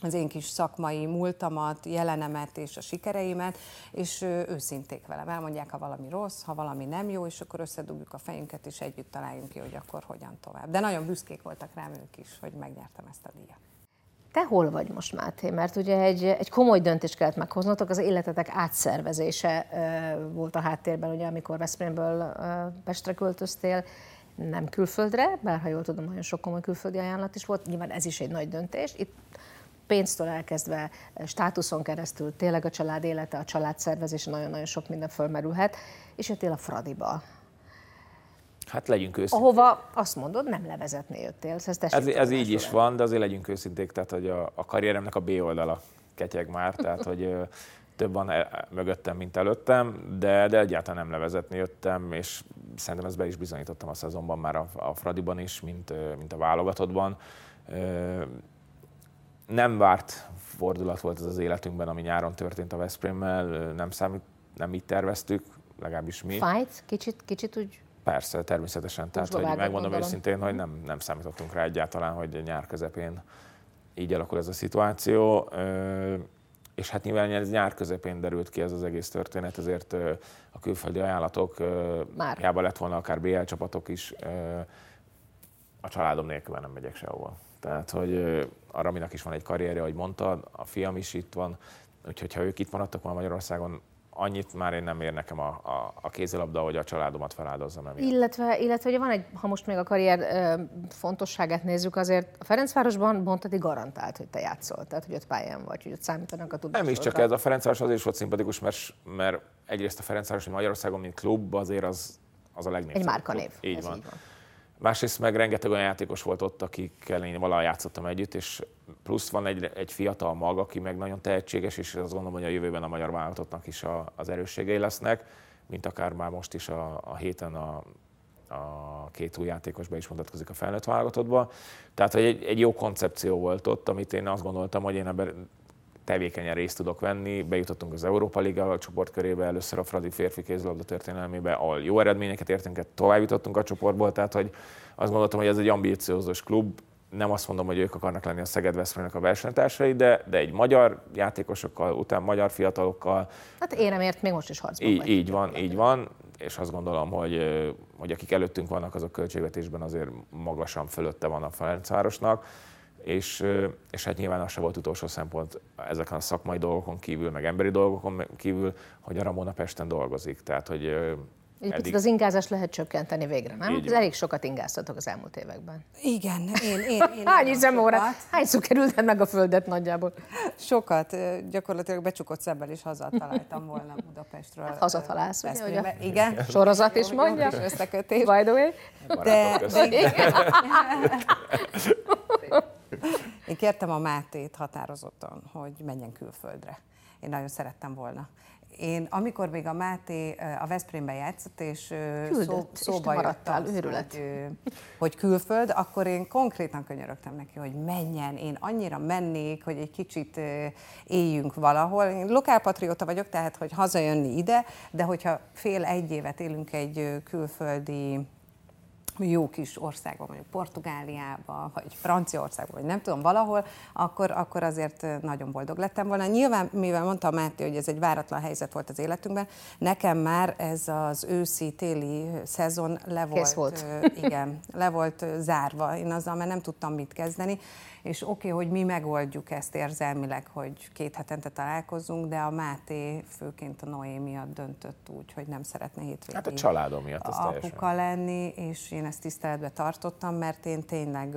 az én kis szakmai múltamat, jelenemet és a sikereimet, és őszinték velem. Elmondják, ha valami rossz, ha valami nem jó, és akkor összedugjuk a fejünket, és együtt találjunk ki, hogy akkor hogyan tovább. De nagyon büszkék voltak rám ők is, hogy megnyertem ezt a díjat. Te hol vagy most, Máté? Mert ugye egy, egy komoly döntést kellett meghoznotok, az életetek átszervezése volt a háttérben, ugye, amikor Veszprémből Pestre költöztél, nem külföldre, bár ha jól tudom, nagyon sok komoly külföldi ajánlat is volt, nyilván ez is egy nagy döntés. Itt pénztől elkezdve státuszon keresztül tényleg a család élete, a családszervezés, nagyon-nagyon sok minden fölmerülhet, és jöttél a Fradiba. Hát legyünk őszinték. Ahova azt mondod, nem levezetni jöttél. Ez, ez, ez így is van, de azért legyünk őszinték, tehát hogy a, a karrieremnek a B oldala ketyeg már, tehát hogy több van e, mögöttem, mint előttem, de, de egyáltalán nem levezetni jöttem, és szerintem ezt be is bizonyítottam a szezonban már a, a Fradiban is, mint, mint a válogatottban nem várt fordulat volt ez az életünkben, ami nyáron történt a Veszprémmel, nem számít, nem így terveztük, legalábbis mi. Fájt? Kicsit, kicsit úgy Persze, természetesen. Tehát, hogy megmondom gondolom. őszintén, hogy nem, nem számítottunk rá egyáltalán, hogy nyár közepén így alakul ez a szituáció. És hát nyilván ez nyár közepén derült ki ez az egész történet, ezért a külföldi ajánlatok, Már. hiába lett volna akár BL csapatok is, a családom nélkül nem megyek sehova. Tehát, hogy a Raminak is van egy karrierje, ahogy mondtad, a fiam is itt van, úgyhogy ha ők itt maradtak volna Magyarországon, annyit már én nem ér nekem a, a, a kézilabda, hogy a családomat feláldozzam. Emiatt. Illetve, illetve ugye van egy, ha most még a karrier ö, fontosságát nézzük, azért a Ferencvárosban mondtad, garantált, hogy te játszol, tehát hogy ott pályán vagy, hogy ott számítanak a tudásodra. Nem is csak ez, a Ferencváros azért is volt szimpatikus, mert, mert egyrészt a Ferencváros, hogy Magyarországon, mint klub, azért az, az a legnépszerűbb. Egy márkanév. Így van. így van. Másrészt meg rengeteg olyan játékos volt ott, akikkel én valaha játszottam együtt, és plusz van egy, egy fiatal mag, aki meg nagyon tehetséges, és azt gondolom, hogy a jövőben a magyar válogatottnak is a, az erősségei lesznek, mint akár már most is a, a héten a, a két új játékosba is mutatkozik a felnőtt válogatottba. Tehát egy, egy jó koncepció volt ott, amit én azt gondoltam, hogy én ebben tevékenyen részt tudok venni. Bejutottunk az Európa Liga csoportkörébe, először a Fradi férfi kézilabda történelmébe, ahol jó eredményeket értünk, tovább jutottunk a csoportból, tehát hogy azt gondoltam, hogy ez egy ambíciózus klub, nem azt mondom, hogy ők akarnak lenni a Szeged Veszprémnek a versenytársai, de, de egy magyar játékosokkal, után magyar fiatalokkal. Hát én nem ért, még most is harcban így, így van, így van, és azt gondolom, hogy, hogy akik előttünk vannak, azok költségvetésben azért magasan fölötte van a Ferencvárosnak és, és hát nyilván az se volt utolsó szempont ezeken a szakmai dolgokon kívül, meg emberi dolgokon kívül, hogy a Ramona Pesten dolgozik. Tehát, hogy egy eddig... az ingázást lehet csökkenteni végre, nem? Így elég sokat ingáztatok az elmúlt években. Igen, én... én, én Hány üzemóra? Hányszor kerültem meg a földet nagyjából? Sokat. Gyakorlatilag becsukott szemmel is találtam volna Budapestről. Hát hazatalálsz, ugye? Hogy a igen. Sorozat is mondja. Összekötés. By the way. De, de, én kértem a Mátét határozottan, hogy menjen külföldre. Én nagyon szerettem volna. Én, amikor még a Máté a Veszprémben játszott, és Küldött, szó, szóba maradtál, az, hogy, hogy külföld, akkor én konkrétan könyörögtem neki, hogy menjen. Én annyira mennék, hogy egy kicsit éljünk valahol. Én lokálpatrióta vagyok, tehát hogy hazajönni ide, de hogyha fél egy évet élünk egy külföldi jó kis országban, mondjuk Portugáliában, vagy Franciaországban, vagy nem tudom, valahol, akkor, akkor azért nagyon boldog lettem volna. Nyilván, mivel mondta Máté, hogy ez egy váratlan helyzet volt az életünkben, nekem már ez az őszi-téli szezon le volt, volt. igen, le volt zárva. Én azzal már nem tudtam mit kezdeni és oké, okay, hogy mi megoldjuk ezt érzelmileg, hogy két hetente találkozunk, de a Máté főként a Noé miatt döntött úgy, hogy nem szeretne hétvégén hát a családom miatt az apuka lenni, és én ezt tiszteletbe tartottam, mert én tényleg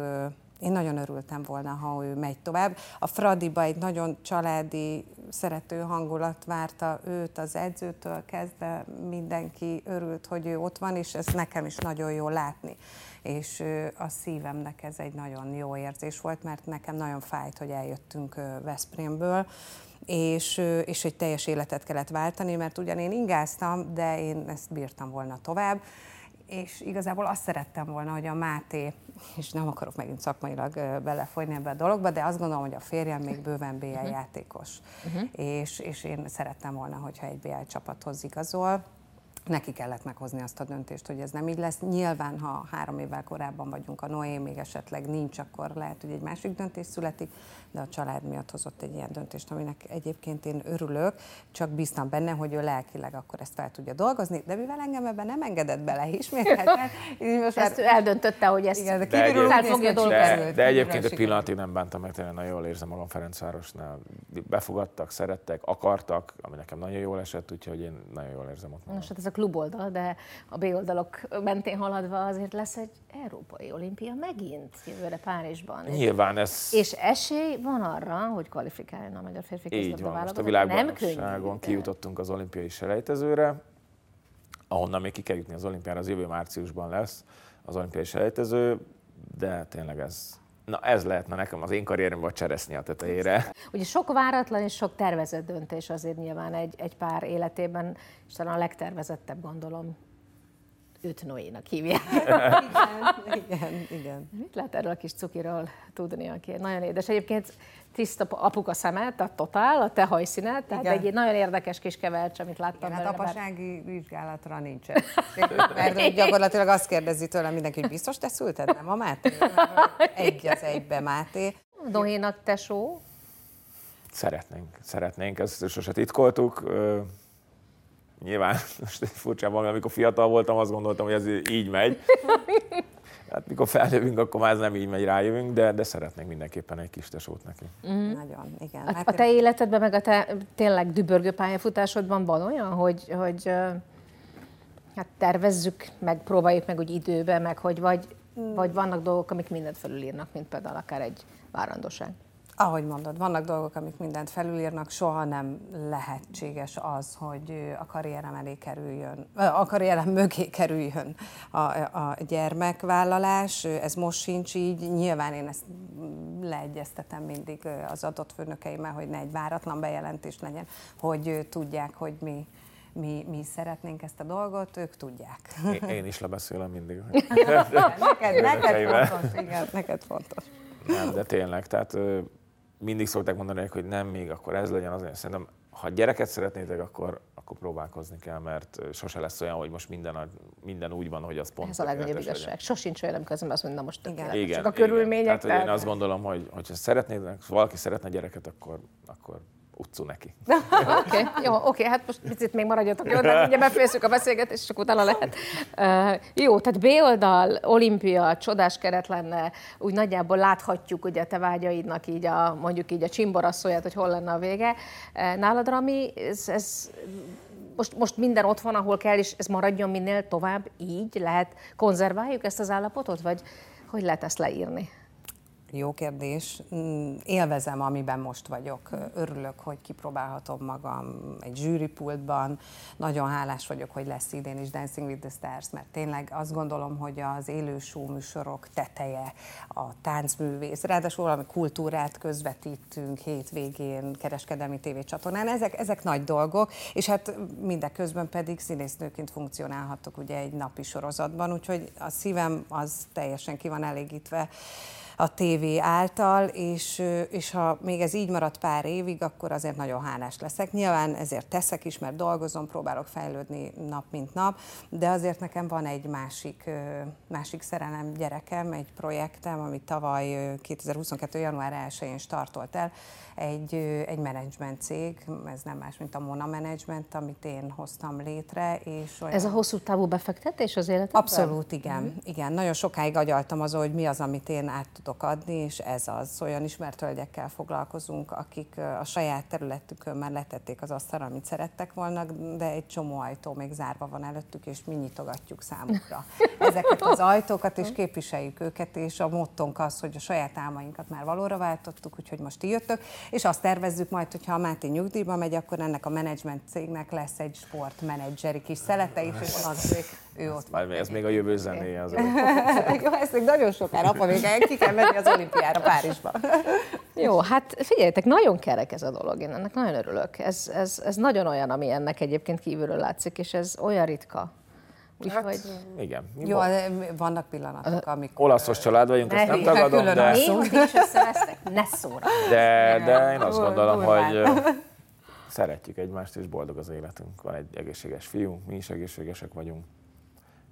én nagyon örültem volna, ha ő megy tovább. A Fradiba egy nagyon családi, szerető hangulat várta őt az edzőtől kezdve, mindenki örült, hogy ő ott van, és ez nekem is nagyon jó látni. És a szívemnek ez egy nagyon jó érzés volt, mert nekem nagyon fájt, hogy eljöttünk Veszprémből, és, és egy teljes életet kellett váltani, mert ugyan én ingáztam, de én ezt bírtam volna tovább, és igazából azt szerettem volna, hogy a Máté, és nem akarok megint szakmailag belefolyni ebbe a dologba, de azt gondolom, hogy a férjem még bőven BL uh-huh. játékos, uh-huh. És, és én szerettem volna, hogyha egy BL csapathoz igazol, neki kellett meghozni azt a döntést, hogy ez nem így lesz. Nyilván, ha három évvel korábban vagyunk, a Noé még esetleg nincs, akkor lehet, hogy egy másik döntés születik, de a család miatt hozott egy ilyen döntést, aminek egyébként én örülök, csak bíztam benne, hogy ő lelkileg akkor ezt fel tudja dolgozni, de mivel engem ebben nem engedett bele ismételten, most ezt már... eldöntötte, hogy ezt igen, de, de, egyéb, fogja de, de egyébként egy pillanatig nem bántam meg, tényleg nagyon jól érzem magam Ferencvárosnál. Befogadtak, szerettek, akartak, ami nekem nagyon jól esett, úgyhogy én nagyon jól érzem ott. Most hát ez a klub oldal, de a B oldalok mentén haladva azért lesz egy európai olimpia megint jövőre Párizsban. Nyilván ez... És esély van arra, hogy kvalifikáljon a magyar férfi Így van, most a világbajnokságon kijutottunk az olimpiai selejtezőre, ahonnan még ki kell jutni az olimpiára, az jövő márciusban lesz az olimpiai selejtező, de tényleg ez, Na ez lehetne nekem az én karrieremben a cseresznyi a tetejére. Ugye sok váratlan és sok tervezett döntés azért nyilván egy, egy pár életében, és talán a legtervezettebb gondolom őt Noénak hívják. igen, igen, igen. Mit lehet erről a kis cukiról tudni, aki nagyon édes. Egyébként tiszta apuka szemet, a totál, a te hajszínet, tehát Igen. egy nagyon érdekes kis kevercs, amit láttam Igen, hát apasági vizsgálatra nincsen. Mert gyakorlatilag azt kérdezi tőlem mindenki, hogy biztos te szülted, nem a Máté? Egy az egybe Máté. Nohénak tesó? Szeretnénk, szeretnénk, ezt sose titkoltuk. Nyilván most furcsában, amikor fiatal voltam, azt gondoltam, hogy ez így megy. Hát mikor feljövünk, akkor már ez nem így megy, rájövünk, de, de szeretnénk mindenképpen egy kis tesót neki. Mm. Nagyon, igen. A, a te életedben, meg a te tényleg dübörgő pályafutásodban van olyan, hogy, hogy hát tervezzük, meg próbáljuk meg úgy időben, meg hogy vagy, mm. vagy vannak dolgok, amik mindent felülírnak, mint például akár egy várandóság? Ahogy mondod, vannak dolgok, amik mindent felülírnak, soha nem lehetséges az, hogy a karrierem elé kerüljön, a karrierem mögé kerüljön a, a gyermekvállalás. Ez most sincs így. Nyilván én ezt leegyeztetem mindig az adott főnökeimmel, hogy ne egy váratlan bejelentés legyen, hogy tudják, hogy mi, mi, mi szeretnénk ezt a dolgot, ők tudják. Én, én is lebeszélem mindig. neked, neked fontos, igen, neked fontos. Nem, de tényleg, tehát mindig szokták mondani, hogy nem még, akkor ez legyen azért. Szerintem, ha gyereket szeretnétek, akkor, akkor próbálkozni kell, mert sose lesz olyan, hogy most minden, a, minden úgy van, hogy az pont. Ez a legnagyobb igazság. Sosincs olyan, amikor azt mondom, most igen. igen, csak a körülmények. Igen. Tehát, tehát, én azt gondolom, hogy ha szeretnéd, valaki szeretne gyereket, akkor, akkor utcu neki. Oké, okay, jó, oké, okay, hát most picit még maradjatok, jó, de ugye befejezzük a beszélgetést, és csak utána lehet. Uh, jó, tehát B oldal, olimpia, csodás keret lenne, úgy nagyjából láthatjuk ugye te vágyaidnak így a, mondjuk így a csimborasszóját, hogy hol lenne a vége. Nálad, Rami, ez, ez most, most minden ott van, ahol kell, és ez maradjon minél tovább így? Lehet konzerváljuk ezt az állapotot, vagy hogy lehet ezt leírni? Jó kérdés. Mm, élvezem, amiben most vagyok. Örülök, hogy kipróbálhatom magam egy zsűripultban. Nagyon hálás vagyok, hogy lesz idén is Dancing with the Stars, mert tényleg azt gondolom, hogy az élő műsorok teteje, a táncművész, ráadásul valami kultúrát közvetítünk hétvégén, kereskedelmi tévécsatornán. Ezek, ezek nagy dolgok, és hát mindeközben pedig színésznőként funkcionálhatok ugye egy napi sorozatban, úgyhogy a szívem az teljesen ki van elégítve a tévé által, és, és ha még ez így marad pár évig, akkor azért nagyon hálás leszek. Nyilván ezért teszek is, mert dolgozom, próbálok fejlődni nap mint nap, de azért nekem van egy másik, másik szerelem gyerekem, egy projektem, ami tavaly 2022. január 1-én startolt el, egy, egy menedzsment cég, ez nem más, mint a Mona Management, amit én hoztam létre. És olyan... Ez a hosszú távú befektetés az életedben? Abszolút, igen. Mm-hmm. igen. Nagyon sokáig agyaltam azon, hogy mi az, amit én át tudok adni, és ez az. Olyan ismert hölgyekkel foglalkozunk, akik a saját területükön már letették az asztalra, amit szerettek volna, de egy csomó ajtó még zárva van előttük, és mi nyitogatjuk számukra ezeket az ajtókat, és képviseljük őket, és a mottónk az, hogy a saját álmainkat már valóra váltottuk, úgyhogy most jöttök, és azt tervezzük majd, hogy ha a Máté nyugdíjba megy, akkor ennek a menedzsment cégnek lesz egy sportmenedzseri kis szelete is, és az ő ott Majd ez még a jövő zenéje az. Jó, ezt még nagyon sokára, apa, még ki kell menni az olimpiára Párizsba. Jó, hát figyeljetek, nagyon kerek ez a dolog, én ennek nagyon örülök. Ez, ez, ez nagyon olyan, ami ennek egyébként kívülről látszik, és ez olyan ritka. Úgyhogy... Hát, igen. Jó, vannak pillanatok, amikor... Olaszos család vagyunk, ezt nem tagadom, de... Néhol is összevesztek, ne szóra. De, de én azt gondolom, hogy szeretjük egymást, és boldog az életünk. Van egy egészséges fiunk, mi is egészségesek vagyunk.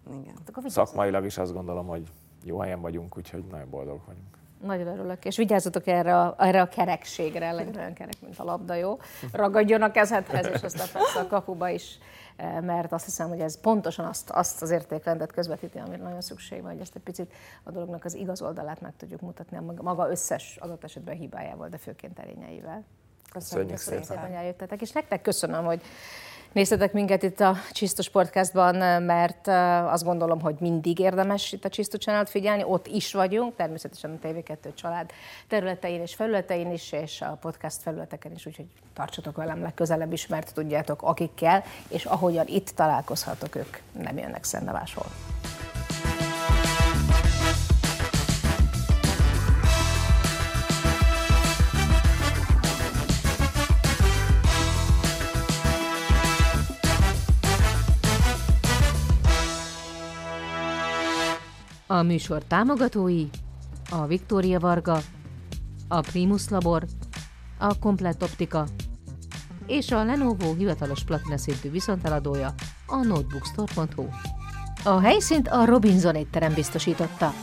Igen. Hát Szakmailag is azt gondolom, hogy jó helyen vagyunk, úgyhogy nagyon boldog vagyunk. Nagyon örülök, és vigyázzatok erre a, erre a kerekségre, legyen olyan kerek, mint a labda, jó? Ragadjon a kezedhez, és aztán persze a kapuba is, eh, mert azt hiszem, hogy ez pontosan azt, azt az értékrendet közvetíti, amire nagyon szükség van, hogy ezt egy picit a dolognak az igaz oldalát meg tudjuk mutatni a maga összes adott esetben hibájával, de főként erényeivel. Köszönjük, Köszönjük szépen, hogy eljöttetek, és nektek köszönöm, hogy Néztetek minket itt a Csisztus Podcastban, mert azt gondolom, hogy mindig érdemes itt a Csisztus channel figyelni, ott is vagyunk, természetesen a TV2 család területein és felületein is, és a podcast felületeken is, úgyhogy tartsatok velem legközelebb is, mert tudjátok, akikkel, és ahogyan itt találkozhatok, ők nem jönnek szendevásról. A műsor támogatói a Viktória Varga, a Primus Labor, a Komplett Optika és a Lenovo hivatalos platina szintű viszonteladója a notebookstore.hu. A helyszínt a Robinson étterem biztosította.